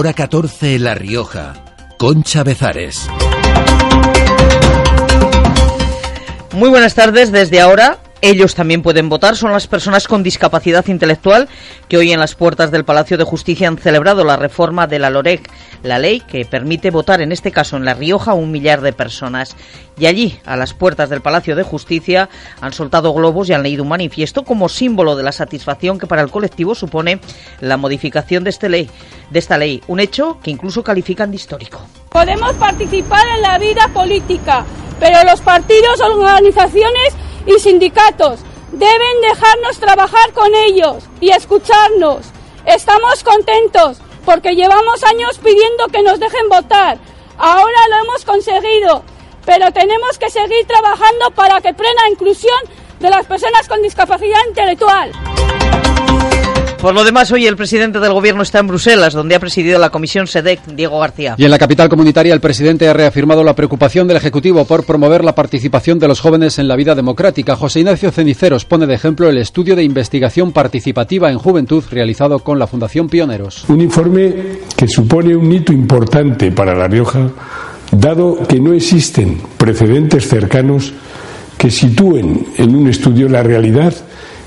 hora 14 en La Rioja. Concha Bezares. Muy buenas tardes desde ahora. Ellos también pueden votar. Son las personas con discapacidad intelectual que hoy en las puertas del Palacio de Justicia han celebrado la reforma de la LOREC, la ley que permite votar, en este caso en La Rioja, a un millar de personas. Y allí, a las puertas del Palacio de Justicia, han soltado globos y han leído un manifiesto como símbolo de la satisfacción que para el colectivo supone la modificación de, este esta ley. Un hecho que incluso califican de histórico. Podemos participar en la vida política, pero los partidos, organizaciones y sindicatos deben dejarnos trabajar con ellos y escucharnos. Estamos contentos porque llevamos años pidiendo que nos dejen votar. Ahora lo hemos conseguido, pero tenemos que seguir trabajando para que plena inclusión de las personas con discapacidad intelectual. Por lo demás, hoy el presidente del Gobierno está en Bruselas, donde ha presidido la comisión SEDEC, Diego García. Y en la capital comunitaria, el presidente ha reafirmado la preocupación del Ejecutivo por promover la participación de los jóvenes en la vida democrática. José Ignacio Ceniceros pone de ejemplo el estudio de investigación participativa en juventud realizado con la Fundación Pioneros. Un informe que supone un hito importante para La Rioja, dado que no existen precedentes cercanos que sitúen en un estudio la realidad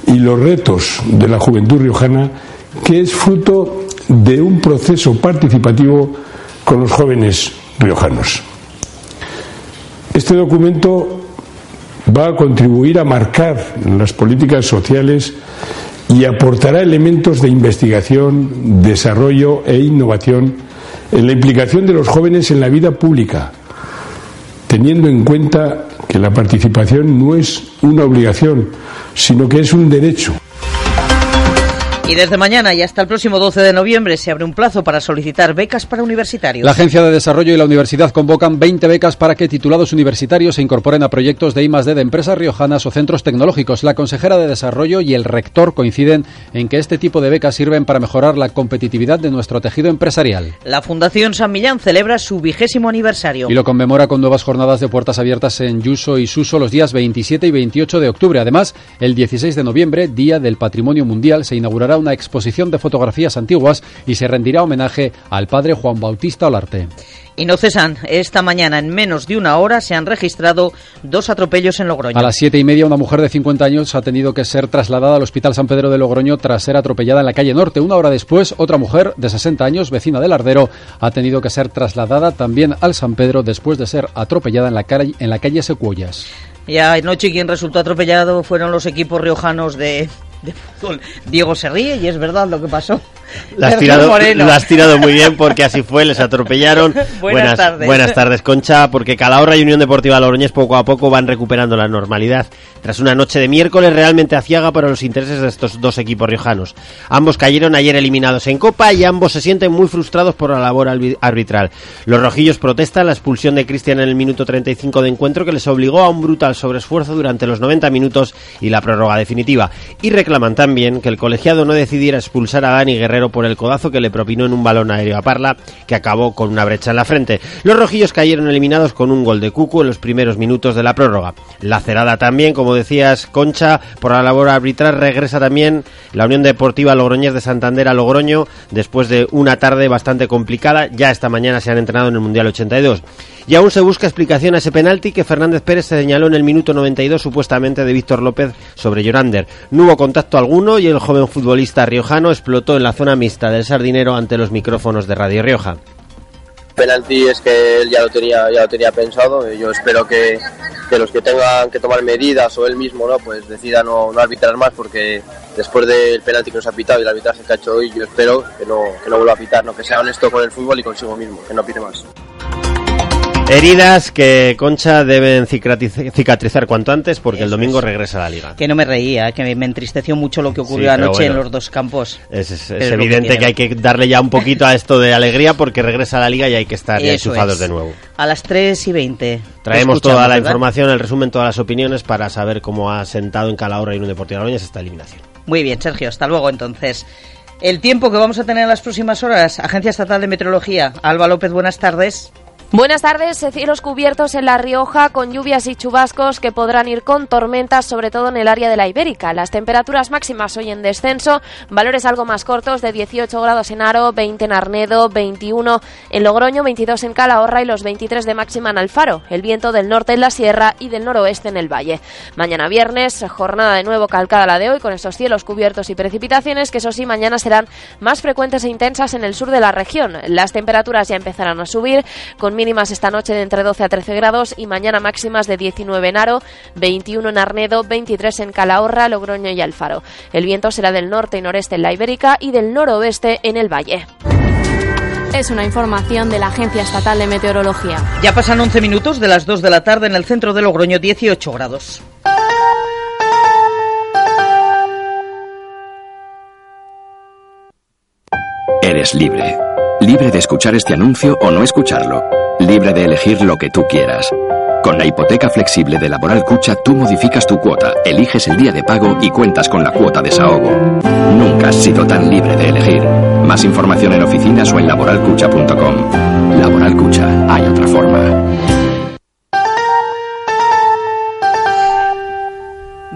y los retos de la juventud riojana, que es fruto de un proceso participativo con los jóvenes riojanos. Este documento va a contribuir a marcar las políticas sociales y aportará elementos de investigación, desarrollo e innovación en la implicación de los jóvenes en la vida pública, teniendo en cuenta que la participación no es una obligación, sino que es un derecho. Y desde mañana y hasta el próximo 12 de noviembre se abre un plazo para solicitar becas para universitarios. La Agencia de Desarrollo y la Universidad convocan 20 becas para que titulados universitarios se incorporen a proyectos de I+D de empresas riojanas o centros tecnológicos. La consejera de Desarrollo y el rector coinciden en que este tipo de becas sirven para mejorar la competitividad de nuestro tejido empresarial. La Fundación San Millán celebra su vigésimo aniversario. Y lo conmemora con nuevas jornadas de puertas abiertas en Yuso y Suso los días 27 y 28 de octubre. Además, el 16 de noviembre, Día del Patrimonio Mundial, se inaugurará una exposición de fotografías antiguas y se rendirá homenaje al padre Juan Bautista Olarte. Y no cesan. Esta mañana, en menos de una hora, se han registrado dos atropellos en Logroño. A las siete y media, una mujer de 50 años ha tenido que ser trasladada al Hospital San Pedro de Logroño tras ser atropellada en la calle Norte. Una hora después, otra mujer de 60 años, vecina del Ardero, ha tenido que ser trasladada también al San Pedro después de ser atropellada en la calle, en la calle Secuellas. Y anoche quien resultó atropellado fueron los equipos riojanos de, de. Diego se ríe y es verdad lo que pasó. Lo has, tirado, lo has tirado muy bien porque así fue, les atropellaron. Buenas tardes. Buenas tardes, Concha, porque Calahorra y Unión Deportiva Logroñés poco a poco van recuperando la normalidad. Tras una noche de miércoles realmente aciaga para los intereses de estos dos equipos riojanos. Ambos cayeron ayer eliminados en Copa y ambos se sienten muy frustrados por la labor arbitral. Los rojillos protestan la expulsión de Cristian en el minuto 35 de encuentro que les obligó a un brutal sobreesfuerzo durante los 90 minutos y la prórroga definitiva. Y reclaman también que el colegiado no decidiera expulsar a Dani Guerrero por el codazo que le propinó en un balón aéreo a Parla, que acabó con una brecha en la frente. Los rojillos cayeron eliminados con un gol de Cucu en los primeros minutos de la prórroga. Lacerada también, como decías, Concha, por la labor arbitral, regresa también la Unión Deportiva Logroñés de Santander a Logroño después de una tarde bastante complicada. Ya esta mañana se han entrenado en el Mundial 82. Y aún se busca explicación a ese penalti que Fernández Pérez se señaló en el minuto 92 supuestamente de Víctor López sobre Llorander. No hubo contacto alguno y el joven futbolista riojano explotó en la zona mixta del Sardinero ante los micrófonos de Radio Rioja. penalti es que él ya lo tenía ya lo tenía pensado yo espero que, que los que tengan que tomar medidas o él mismo no pues decida no, no arbitrar más porque después del penalti que nos ha pitado y el arbitraje que ha hecho hoy yo espero que no, que no vuelva a pitar no que sea honesto con el fútbol y consigo mismo que no pite más Heridas que Concha deben cicatriz- cicatrizar cuanto antes porque el domingo regresa a la liga. Que no me reía, que me entristeció mucho lo que ocurrió Sí, anoche en los dos campos. Es, evidente que, hay que darle ya un poquito a esto de alegría porque regresa a la liga y hay que estar ya enchufados de nuevo. A las 3 y 20. Traemos toda la ¿verdad? información, el resumen, todas las opiniones para saber cómo ha sentado en Calahorra y en un Deportivo Logroñés esta eliminación. Muy bien, Sergio, hasta luego entonces. El tiempo que vamos a tener en las próximas horas, Agencia Estatal de Meteorología. Alba López, buenas tardes. Buenas tardes. Cielos cubiertos en La Rioja con lluvias y chubascos que podrán ir con tormentas, sobre todo en el área de la Ibérica. Las temperaturas máximas hoy en descenso, valores algo más cortos de 18 grados en Aro, 20 en Arnedo, 21 en Logroño, 22 en Calahorra y los 23 de máxima en Alfaro. El viento del norte en la sierra y del noroeste en el valle. Mañana viernes, jornada de nuevo calcada la de hoy con estos cielos cubiertos y precipitaciones que eso sí mañana serán más frecuentes e intensas en el sur de la región. Las temperaturas ya empezarán a subir con mínimas esta noche de entre 12 a 13 grados y mañana máximas de 19 en Aro, 21 en Arnedo, 23 en Calahorra, Logroño y Alfaro. El viento será del norte y noreste en la Ibérica y del noroeste en el Valle. Es una información de la Agencia Estatal de Meteorología. Ya pasan 11 minutos de las 2 de la tarde en el centro de Logroño, 18 grados. Eres libre Libre de escuchar este anuncio o no escucharlo. Libre de elegir lo que tú quieras. Con la hipoteca flexible de Laboral Cucha tú modificas tu cuota, eliges el día de pago y cuentas con la cuota desahogo. Nunca has sido tan libre de elegir. Más información en oficinas o en laboralcucha.com. Laboral Cucha, hay otra forma.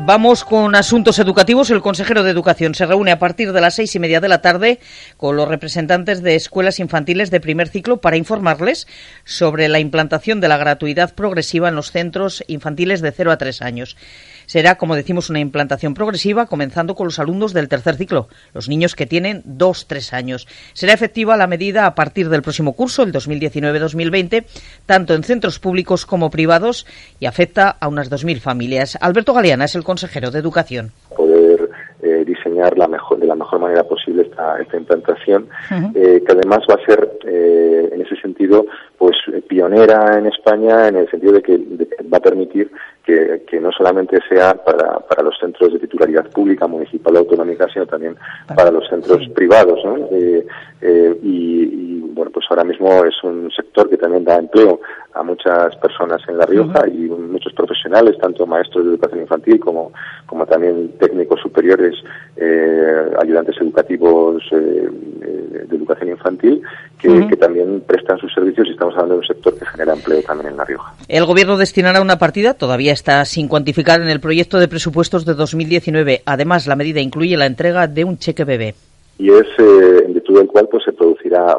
Vamos con asuntos educativos. El consejero de Educación se reúne a partir de las seis y media de la tarde con los representantes de escuelas infantiles de primer ciclo para informarles sobre la implantación de la gratuidad progresiva en los centros infantiles de 0 a 3 años. Será, como decimos, una implantación progresiva, comenzando con los alumnos del tercer ciclo, los niños que tienen 2-3 años. Será efectiva la medida a partir del próximo curso, el 2019-2020, tanto en centros públicos como privados, y afecta a unas 2.000 familias. Alberto Galeana es el consejero de Educación poder eh, diseñar la de la mejor manera posible esta, esta implantación, eh, que además va a ser, eh, en ese sentido, pues pionera en España, en el sentido de que, de que va a permitir que, no solamente sea para, para, los centros de titularidad pública, municipal o autonómica, sino también para los centros privados. Eh, eh, y, bueno, pues ahora mismo es un sector que también da empleo a muchas personas en La Rioja y muchos profesionales, tanto maestros de educación infantil como, como también técnicos superiores, eh, ayudantes educativos de educación infantil, que, que, también prestan sus servicios y estamos hablando de un sector que genera empleo también en La Rioja. El Gobierno destinará una partida, todavía está sin cuantificar en el proyecto de presupuestos de 2019. Además, la medida incluye la entrega de un cheque bebé. Y es eh, en virtud del cual pues se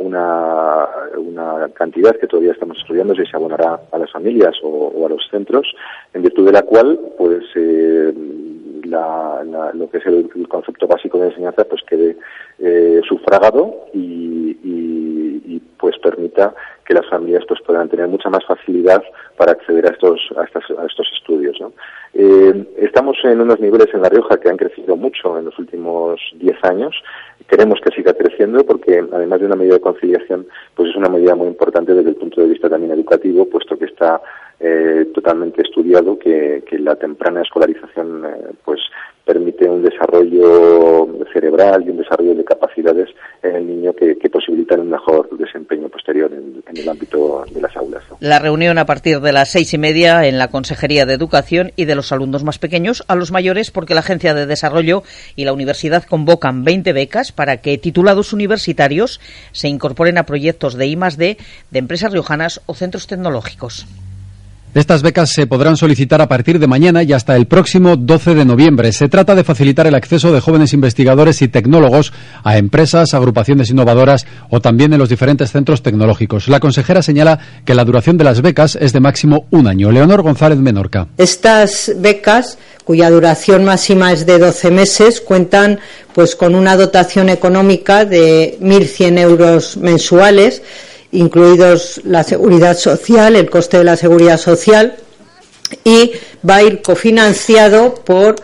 una, una cantidad que todavía estamos estudiando si se abonará a las familias o, a los centros, en virtud de la cual pues eh, la, lo que es el, concepto básico de enseñanza pues quede eh, sufragado y, y, pues permita que las familias pues puedan tener mucha más facilidad para acceder a estos a, a estos estudios eh, estamos en unos niveles en La Rioja que han crecido mucho en los últimos 10 años. Queremos que siga creciendo porque además de una medida de conciliación pues es una medida muy importante desde el punto de vista también educativo puesto que está eh, totalmente estudiado que, que, la temprana escolarización eh, pues permite un desarrollo cerebral y un desarrollo de capacidades en el niño que, posibilitan un mejor desempeño posterior en, el ámbito de las aulas. La reunión a partir de las seis y media en la Consejería de Educación y de los alumnos más pequeños a los mayores porque la Agencia de Desarrollo y la Universidad convocan 20 becas para que titulados universitarios se incorporen a proyectos de I+D de empresas riojanas o centros tecnológicos. Estas becas se podrán solicitar a partir de mañana y hasta el próximo 12 de noviembre. Se trata de facilitar el acceso de jóvenes investigadores y tecnólogos a empresas, agrupaciones innovadoras o también en los diferentes centros tecnológicos. La consejera señala que la duración de las becas es de máximo un año. Leonor González Menorca. Estas becas, cuya duración máxima es de 12 meses, cuentan pues con una dotación económica de 1.100 euros mensuales incluidos la seguridad social, el coste de la seguridad social y va a ir cofinanciado por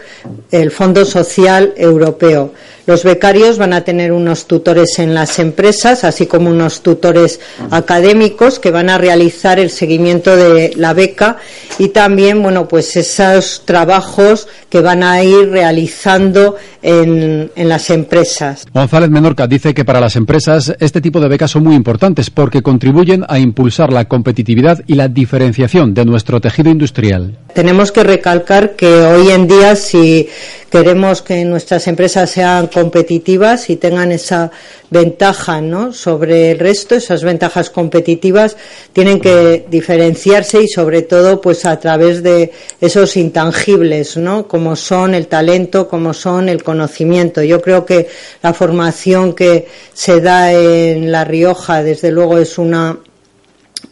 el Fondo Social Europeo. Los becarios van a tener unos tutores en las empresas, así como unos tutores académicos que van a realizar el seguimiento de la beca y también, bueno, pues esos trabajos que van a ir realizando en, en las empresas. González Menorca dice que para las empresas este tipo de becas son muy importantes porque contribuyen a impulsar la competitividad y la diferenciación de nuestro tejido industrial. Tenemos que recalcar que hoy en día, si queremos que nuestras empresas sean competitivas y tengan esa ventaja ¿no? sobre el resto, esas ventajas competitivas tienen que diferenciarse y sobre todo pues a través de esos intangibles, ¿no? como son el talento, como son el conocimiento. Yo creo que la formación que se da en La Rioja desde luego es una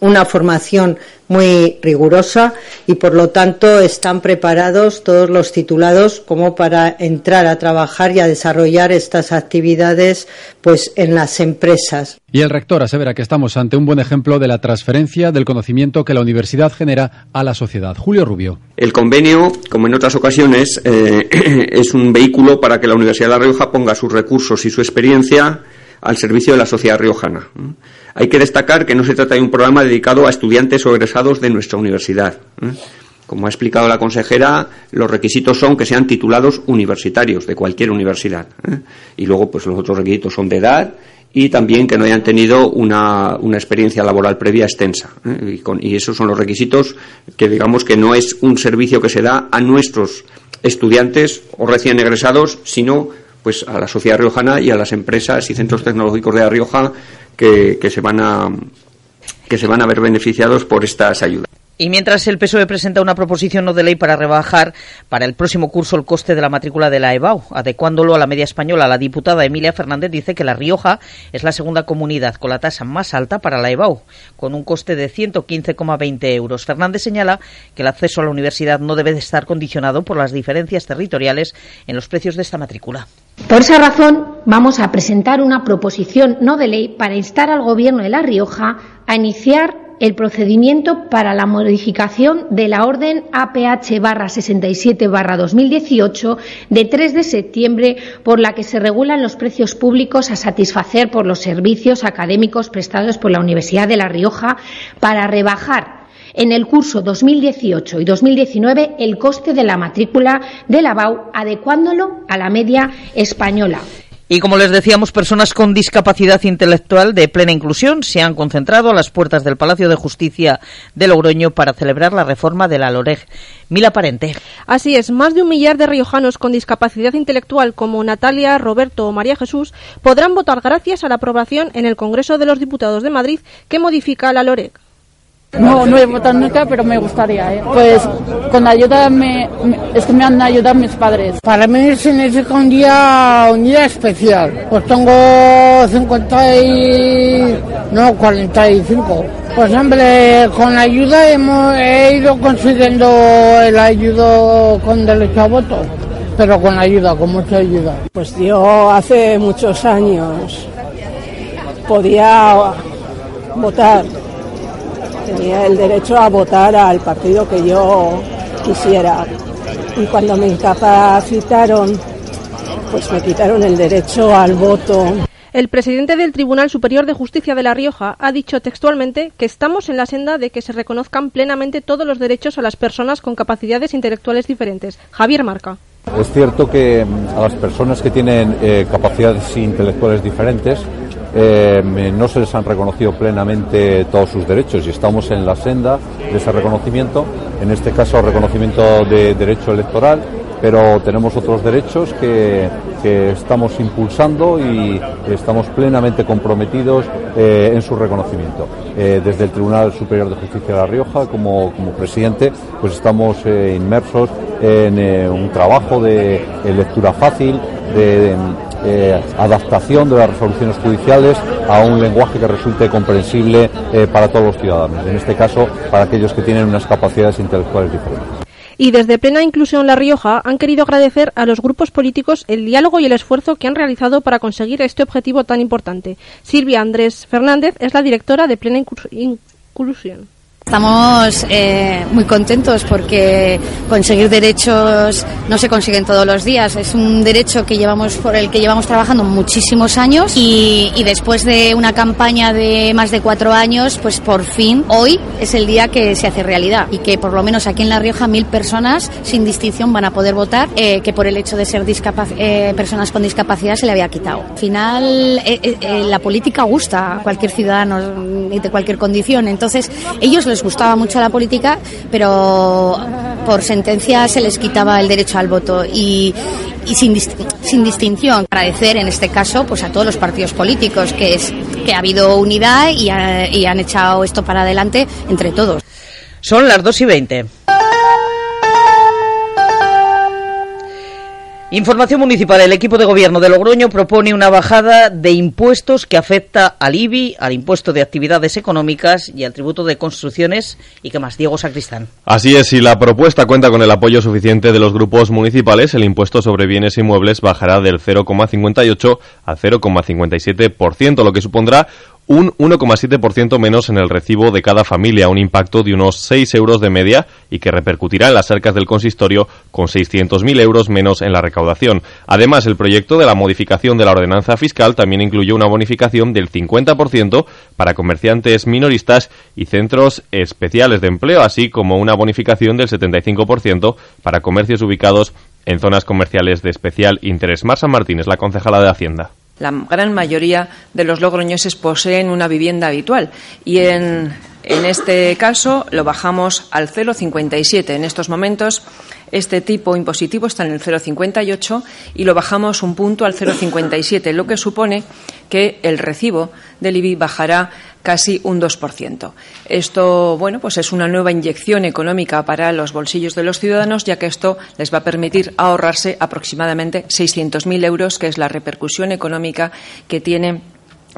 una formación muy rigurosa y por lo tanto están preparados todos los titulados como para entrar a trabajar y a desarrollar estas actividades pues en las empresas. Y el rector asevera que estamos ante un buen ejemplo de la transferencia del conocimiento que la universidad genera a la sociedad. Julio Rubio. El convenio, como en otras ocasiones, eh, es un vehículo para que la Universidad de La Rioja ponga sus recursos y su experiencia al servicio de la sociedad riojana. Hay que destacar que no se trata de un programa dedicado a estudiantes o egresados de nuestra universidad. Como ha explicado la consejera, los requisitos son que sean titulados universitarios de cualquier universidad. Y luego, pues los otros requisitos son de edad y también que no hayan tenido una, experiencia laboral previa extensa. Y, y esos son los requisitos que digamos que no es un servicio que se da a nuestros estudiantes o recién egresados, sino pues a la sociedad riojana y a las empresas y centros tecnológicos de La Rioja que, se van a que se van a ver beneficiados por estas ayudas. Y mientras el PSOE presenta una proposición no de ley para rebajar para el próximo curso el coste de la matrícula de la EBAU, adecuándolo a la media española, la diputada Emilia Fernández dice que La Rioja es la segunda comunidad con la tasa más alta para la EBAU, con un coste de 115,20 euros. Fernández señala que el acceso a la universidad no debe de estar condicionado por las diferencias territoriales en los precios de esta matrícula. Por esa razón, vamos a presentar una proposición no de ley para instar al Gobierno de La Rioja a iniciar el procedimiento para la modificación de la orden APH 67 2018 de 3 de septiembre por la que se regulan los precios públicos a satisfacer por los servicios académicos prestados por la Universidad de La Rioja para rebajar en el curso 2018 y 2019 el coste de la matrícula de la BAU adecuándolo a la media española. Y como les decíamos, personas con discapacidad intelectual de plena inclusión se han concentrado a las puertas del Palacio de Justicia de Logroño para celebrar la reforma de la LOREG. Mila Parente. Así es, más de un millar de riojanos con discapacidad intelectual como Natalia, Roberto o María Jesús podrán votar gracias a la aprobación en el Congreso de los Diputados de Madrid que modifica la LOREG. No, no he votado nunca, pero me gustaría. ¿eh? Pues con ayuda me, es que me han ayudado mis padres. Para mí se necesita un día, un día especial. Pues tengo 50 y... no, 45. Pues hombre, con ayuda hemos, he ido consiguiendo el ayudo con derecho a voto. Pero con ayuda, con mucha ayuda. Pues yo hace muchos años podía votar tenía el derecho a votar al partido que yo quisiera. Y cuando me incapacitaron, pues me quitaron el derecho al voto. El presidente del Tribunal Superior de Justicia de La Rioja ha dicho textualmente que estamos en la senda de que se reconozcan plenamente todos los derechos a las personas con capacidades intelectuales diferentes. Javier Marca. Es cierto que mm, a las personas que tienen eh, capacidades intelectuales diferentes eh, no se les han reconocido plenamente todos sus derechos y estamos en la senda de ese reconocimiento, en este caso reconocimiento de derecho electoral, pero tenemos otros derechos que, estamos impulsando y estamos plenamente comprometidos eh, en su reconocimiento. Eh, desde el Tribunal Superior de Justicia de La Rioja, como, como presidente, pues estamos inmersos en un trabajo de lectura fácil, de eh, adaptación de las resoluciones judiciales a un lenguaje que resulte comprensible eh, para todos los ciudadanos, en este caso para aquellos que tienen unas capacidades intelectuales diferentes. Y desde Plena Inclusión La Rioja han querido agradecer a los grupos políticos el diálogo y el esfuerzo que han realizado para conseguir este objetivo tan importante. Silvia Andrés Fernández es la directora de Plena Inclusión. Estamos eh, muy contentos porque conseguir derechos no se consiguen todos los días. Es un derecho que llevamos por el que llevamos trabajando muchísimos años y, después de una campaña de más de cuatro años, pues por fin hoy es el día que se hace realidad y que por lo menos aquí en La Rioja mil personas sin distinción van a poder votar eh, que por el hecho de ser eh, personas con discapacidad se le había quitado. Al final la política gusta a cualquier ciudadano de cualquier condición, entonces ellos les gustaba mucho la política, pero por sentencia se les quitaba el derecho al voto y, sin, sin distinción. Agradecer en este caso pues a todos los partidos políticos que es que ha habido unidad y, y han echado esto para adelante entre todos. Son las 2 y 20. Información municipal. El equipo de gobierno de Logroño propone una bajada de impuestos que afecta al IBI, al impuesto de actividades económicas y al tributo de construcciones. ¿Y qué más? Diego Sacristán. Así es, si la propuesta cuenta con el apoyo suficiente de los grupos municipales, el impuesto sobre bienes inmuebles bajará del 0,58 al 0,57%, lo que supondrá un 1,7% menos en el recibo de cada familia, un impacto de unos 6 euros de media y que repercutirá en las arcas del consistorio con 600.000 euros menos en la recaudación. Además, el proyecto de la modificación de la ordenanza fiscal también incluyó una bonificación del 50% para comerciantes minoristas y centros especiales de empleo, así como una bonificación del 75% para comercios ubicados en zonas comerciales de especial interés. Marsa Martínez, la concejala de Hacienda la gran mayoría de los logroñeses poseen una vivienda habitual y en, en este caso lo bajamos al 0,57. En estos momentos este tipo impositivo está en el 0,58 y lo bajamos un punto al 0,57, lo que supone que el recibo del IBI bajará casi un 2%. Esto, bueno, pues es una nueva inyección económica para los bolsillos de los ciudadanos, ya que esto les va a permitir ahorrarse aproximadamente 600.000 euros, que es la repercusión económica que tiene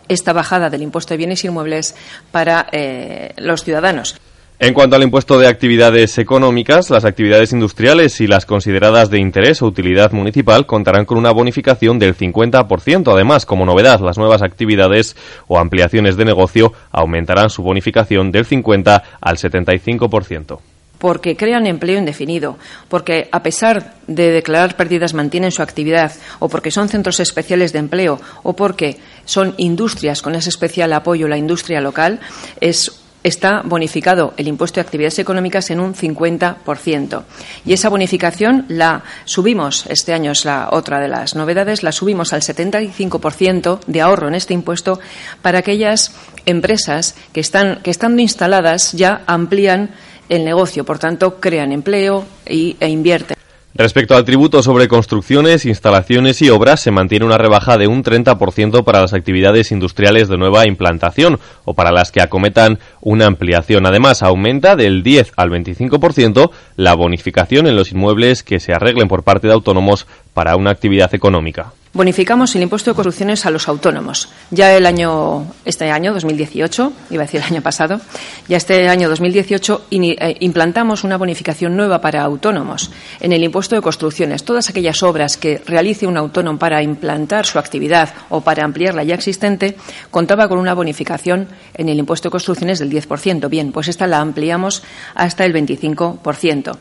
esta bajada del impuesto de bienes inmuebles para eh, los ciudadanos. En cuanto al impuesto de actividades económicas, las actividades industriales y las consideradas de interés o utilidad municipal contarán con una bonificación del 50%. Además, como novedad, las nuevas actividades o ampliaciones de negocio aumentarán su bonificación del 50 al 75% porque crean empleo indefinido, porque a pesar de declarar pérdidas mantienen su actividad, o porque son centros especiales de empleo, o porque son industrias con ese especial apoyo la industria local, es está bonificado el impuesto de actividades económicas en un 50%. Y esa bonificación la subimos, este año es la otra de las novedades, la subimos al 75% de ahorro en este impuesto para aquellas empresas que están que estando instaladas ya amplían el negocio, por tanto crean empleo y, e invierten. Respecto al tributo sobre construcciones, instalaciones y obras, se mantiene una rebaja de un 30% para las actividades industriales de nueva implantación o para las que acometan una ampliación. Además, aumenta del 10 al 25% la bonificación en los inmuebles que se arreglen por parte de autónomos para una actividad económica bonificamos el impuesto de construcciones a los autónomos. Ya el año, este año 2018, iba a decir el año pasado, ya este año 2018 eh, implantamos una bonificación nueva para autónomos en el impuesto de construcciones. Todas aquellas obras que realice un autónomo para implantar su actividad o para ampliar la ya existente, contaba con una bonificación en el impuesto de construcciones del 10%. Bien, pues esta la ampliamos hasta el 25%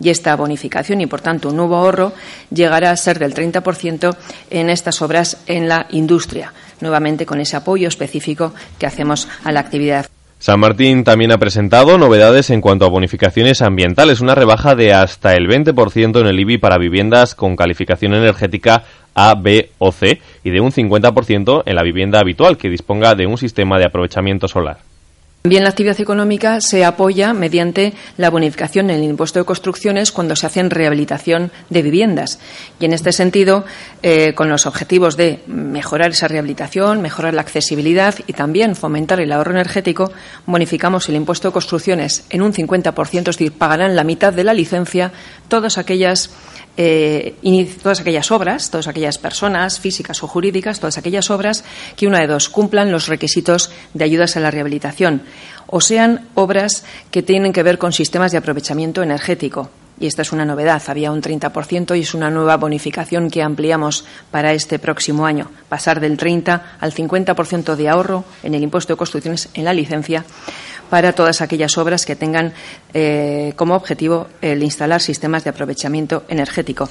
y esta bonificación y, por tanto, un nuevo ahorro llegará a ser del 30% en estas obras en la industria, nuevamente con ese apoyo específico que hacemos a la actividad. San Martín también ha presentado novedades en cuanto a bonificaciones ambientales, una rebaja de hasta el 20% en el IBI para viviendas con calificación energética A, B o C y de un 50% en la vivienda habitual que disponga de un sistema de aprovechamiento solar. También la actividad económica se apoya mediante la bonificación en el impuesto de construcciones cuando se hacen rehabilitación de viviendas. Y en este sentido, eh, con los objetivos de mejorar esa rehabilitación, mejorar la accesibilidad y también fomentar el ahorro energético, bonificamos el impuesto de construcciones en un 50%, es decir, pagarán la mitad de la licencia todas aquellas eh, todas aquellas obras, todas aquellas personas físicas o jurídicas, todas aquellas obras que una de dos cumplan los requisitos de ayudas a la rehabilitación o sean obras que tienen que ver con sistemas de aprovechamiento energético. Y esta es una novedad. Había un 30% y es una nueva bonificación que ampliamos para este próximo año. Pasar del 30 al 50% de ahorro en el impuesto de construcciones en la licencia para todas aquellas obras que tengan eh, como objetivo el instalar sistemas de aprovechamiento energético.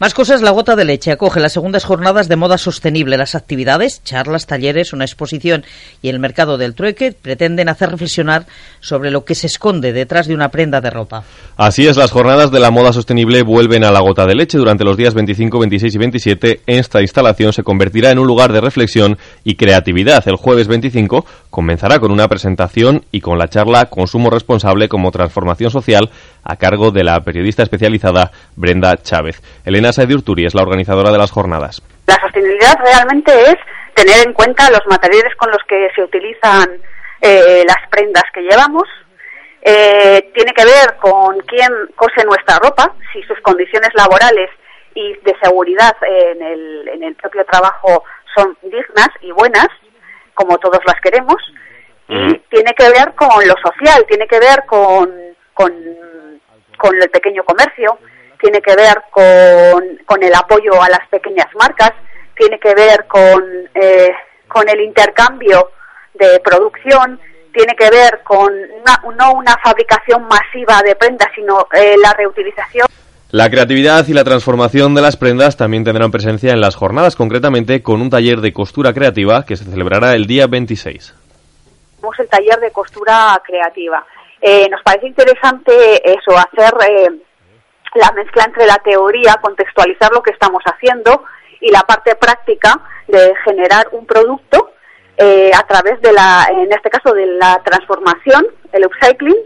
Más cosas, la gota de leche acoge las segundas jornadas de moda sostenible. Las actividades, charlas, talleres, una exposición y el mercado del trueque pretenden hacer reflexionar sobre lo que se esconde detrás de una prenda de ropa. Así es, las jornadas de la moda sostenible vuelven a la gota de leche durante los días 25, 26 y 27. Esta instalación se convertirá en un lugar de reflexión y creatividad. El jueves 25 comenzará con una presentación y con la charla Consumo responsable como transformación social a cargo de la periodista especializada Brenda Chávez. Saedir Urturi es la organizadora de las jornadas. La sostenibilidad realmente es tener en cuenta los materiales con los que se utilizan eh, las prendas que llevamos. Eh, tiene que ver con quién cose nuestra ropa, si sus condiciones laborales y de seguridad en el, en el propio trabajo son dignas y buenas, como todos las queremos. Y tiene que ver con lo social, tiene que ver con, con, con el pequeño comercio, tiene que ver con, con el apoyo a las pequeñas marcas, tiene que ver con, eh, con el intercambio de producción, tiene que ver con no una fabricación masiva de prendas, sino eh, la reutilización. La creatividad y la transformación de las prendas también tendrán presencia en las jornadas, concretamente con un taller de costura creativa que se celebrará el día 26. Tenemos el taller de costura creativa. Eh, nos parece interesante eso, hacer la mezcla entre la teoría, contextualizar lo que estamos haciendo y la parte práctica de generar un producto eh, a través de la, en este caso, de la transformación, el upcycling,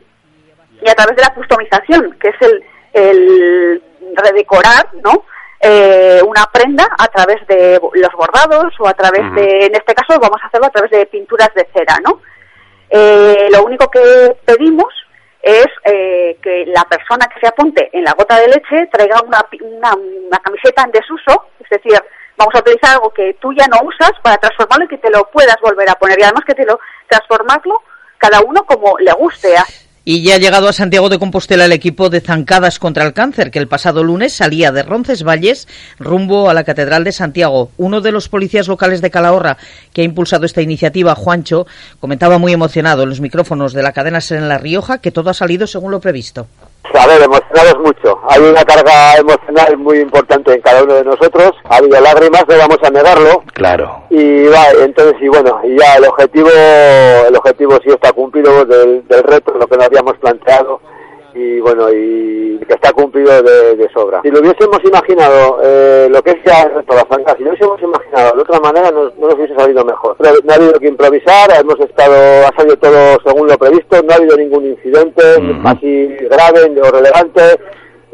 y a través de la customización, que es el, el redecorar, ¿no? Eh, una prenda a través de los bordados o a través de, en este caso vamos a hacerlo a través de pinturas de cera, ¿no? Eh, lo único que pedimos es eh, que la persona que se apunte en la gota de leche traiga una, una, camiseta en desuso, es decir, vamos a utilizar algo que tú ya no usas para transformarlo y que te lo puedas volver a poner y además que te lo transformarlo cada uno como le guste. Y ya ha llegado a Santiago de Compostela el equipo de Zancadas contra el Cáncer, que el pasado lunes salía de Roncesvalles rumbo a la Catedral de Santiago. Uno de los policías locales de Calahorra que ha impulsado esta iniciativa, Juancho, comentaba muy emocionado en los micrófonos de la cadena Ser en La Rioja que todo ha salido según lo previsto. A ver, emocionados mucho. Hay una carga emocional muy importante en cada uno de nosotros. Ha habido lágrimas, no vamos a negarlo. Claro. Y va, entonces, y bueno, y ya el objetivo, el objetivo sí está cumplido del, del reto, lo que nos habíamos planteado y bueno, y que está cumplido de, sobra. Si lo hubiésemos imaginado, eh, lo que es ya de la si lo hubiésemos imaginado de otra manera, no, nos hubiese salido mejor. No, ha habido que improvisar, hemos estado, ha salido todo según lo previsto, no ha habido ningún incidente, así grave o relevante,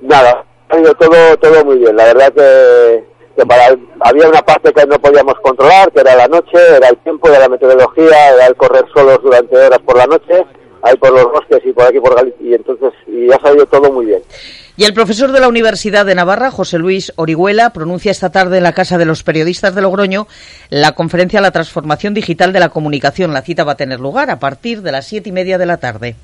nada, ha ido todo, todo muy bien. La verdad que, que para, había una parte que no podíamos controlar, que era la noche, era el tiempo, era la meteorología, era el correr solos durante horas por la noche, ahí por los bosques y por aquí por Galicia, y entonces y ha salido todo muy bien. Y el profesor de la Universidad de Navarra, José Luis Orihuela, pronuncia esta tarde en la Casa de los Periodistas de Logroño la conferencia La Transformación Digital de la Comunicación. La cita va a tener lugar a partir de las siete y media de la tarde.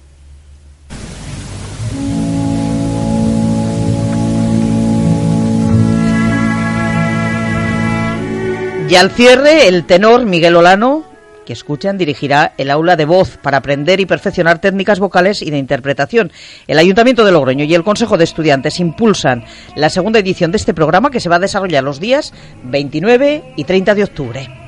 Y al cierre, el tenor Miguel Olano que escuchan dirigirá el aula de voz para aprender y perfeccionar técnicas vocales y de interpretación. El Ayuntamiento de Logroño y el Consejo de Estudiantes impulsan la segunda edición de este programa que se va a desarrollar los días 29 y 30 de octubre.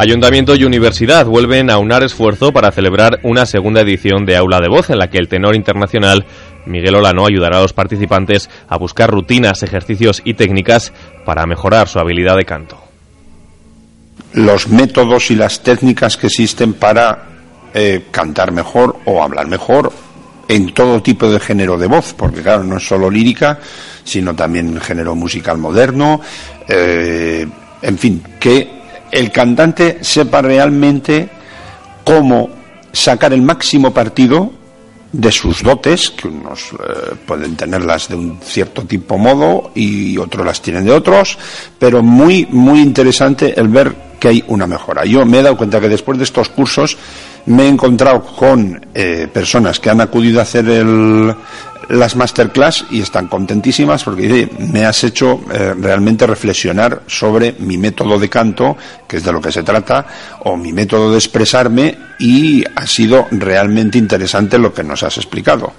Ayuntamiento y universidad vuelven a unar esfuerzo para celebrar una segunda edición de Aula de Voz en la que el tenor internacional Miguel Olano ayudará a los participantes a buscar rutinas, ejercicios y técnicas para mejorar su habilidad de canto. Los métodos y las técnicas que existen para eh, cantar mejor o hablar mejor en todo tipo de género de voz, porque claro, no es solo lírica, sino también género musical moderno, eh, en fin, que el cantante sepa realmente cómo sacar el máximo partido de sus dotes, que unos eh, pueden tenerlas de un cierto tipo modo y otros las tienen de otros, pero muy, muy interesante el ver que hay una mejora. Yo me he dado cuenta que después de estos cursos me he encontrado con eh, personas que han acudido a hacer el, las masterclass y están contentísimas porque me has hecho eh, realmente reflexionar sobre mi método de canto, que es de lo que se trata, o mi método de expresarme y ha sido realmente interesante lo que nos has explicado.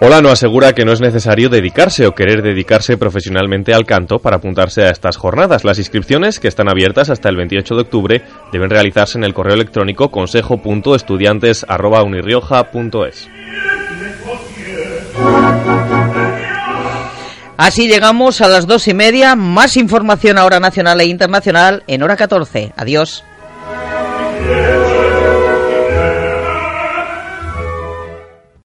hola no asegura que no es necesario dedicarse o querer dedicarse profesionalmente al canto para apuntarse a estas jornadas. Las inscripciones, que están abiertas hasta el 28 de octubre, deben realizarse en el correo electrónico consejo.estudiantes.unirrioja.es. Así llegamos a las dos y media. Más información ahora nacional e internacional en hora 14. Adiós.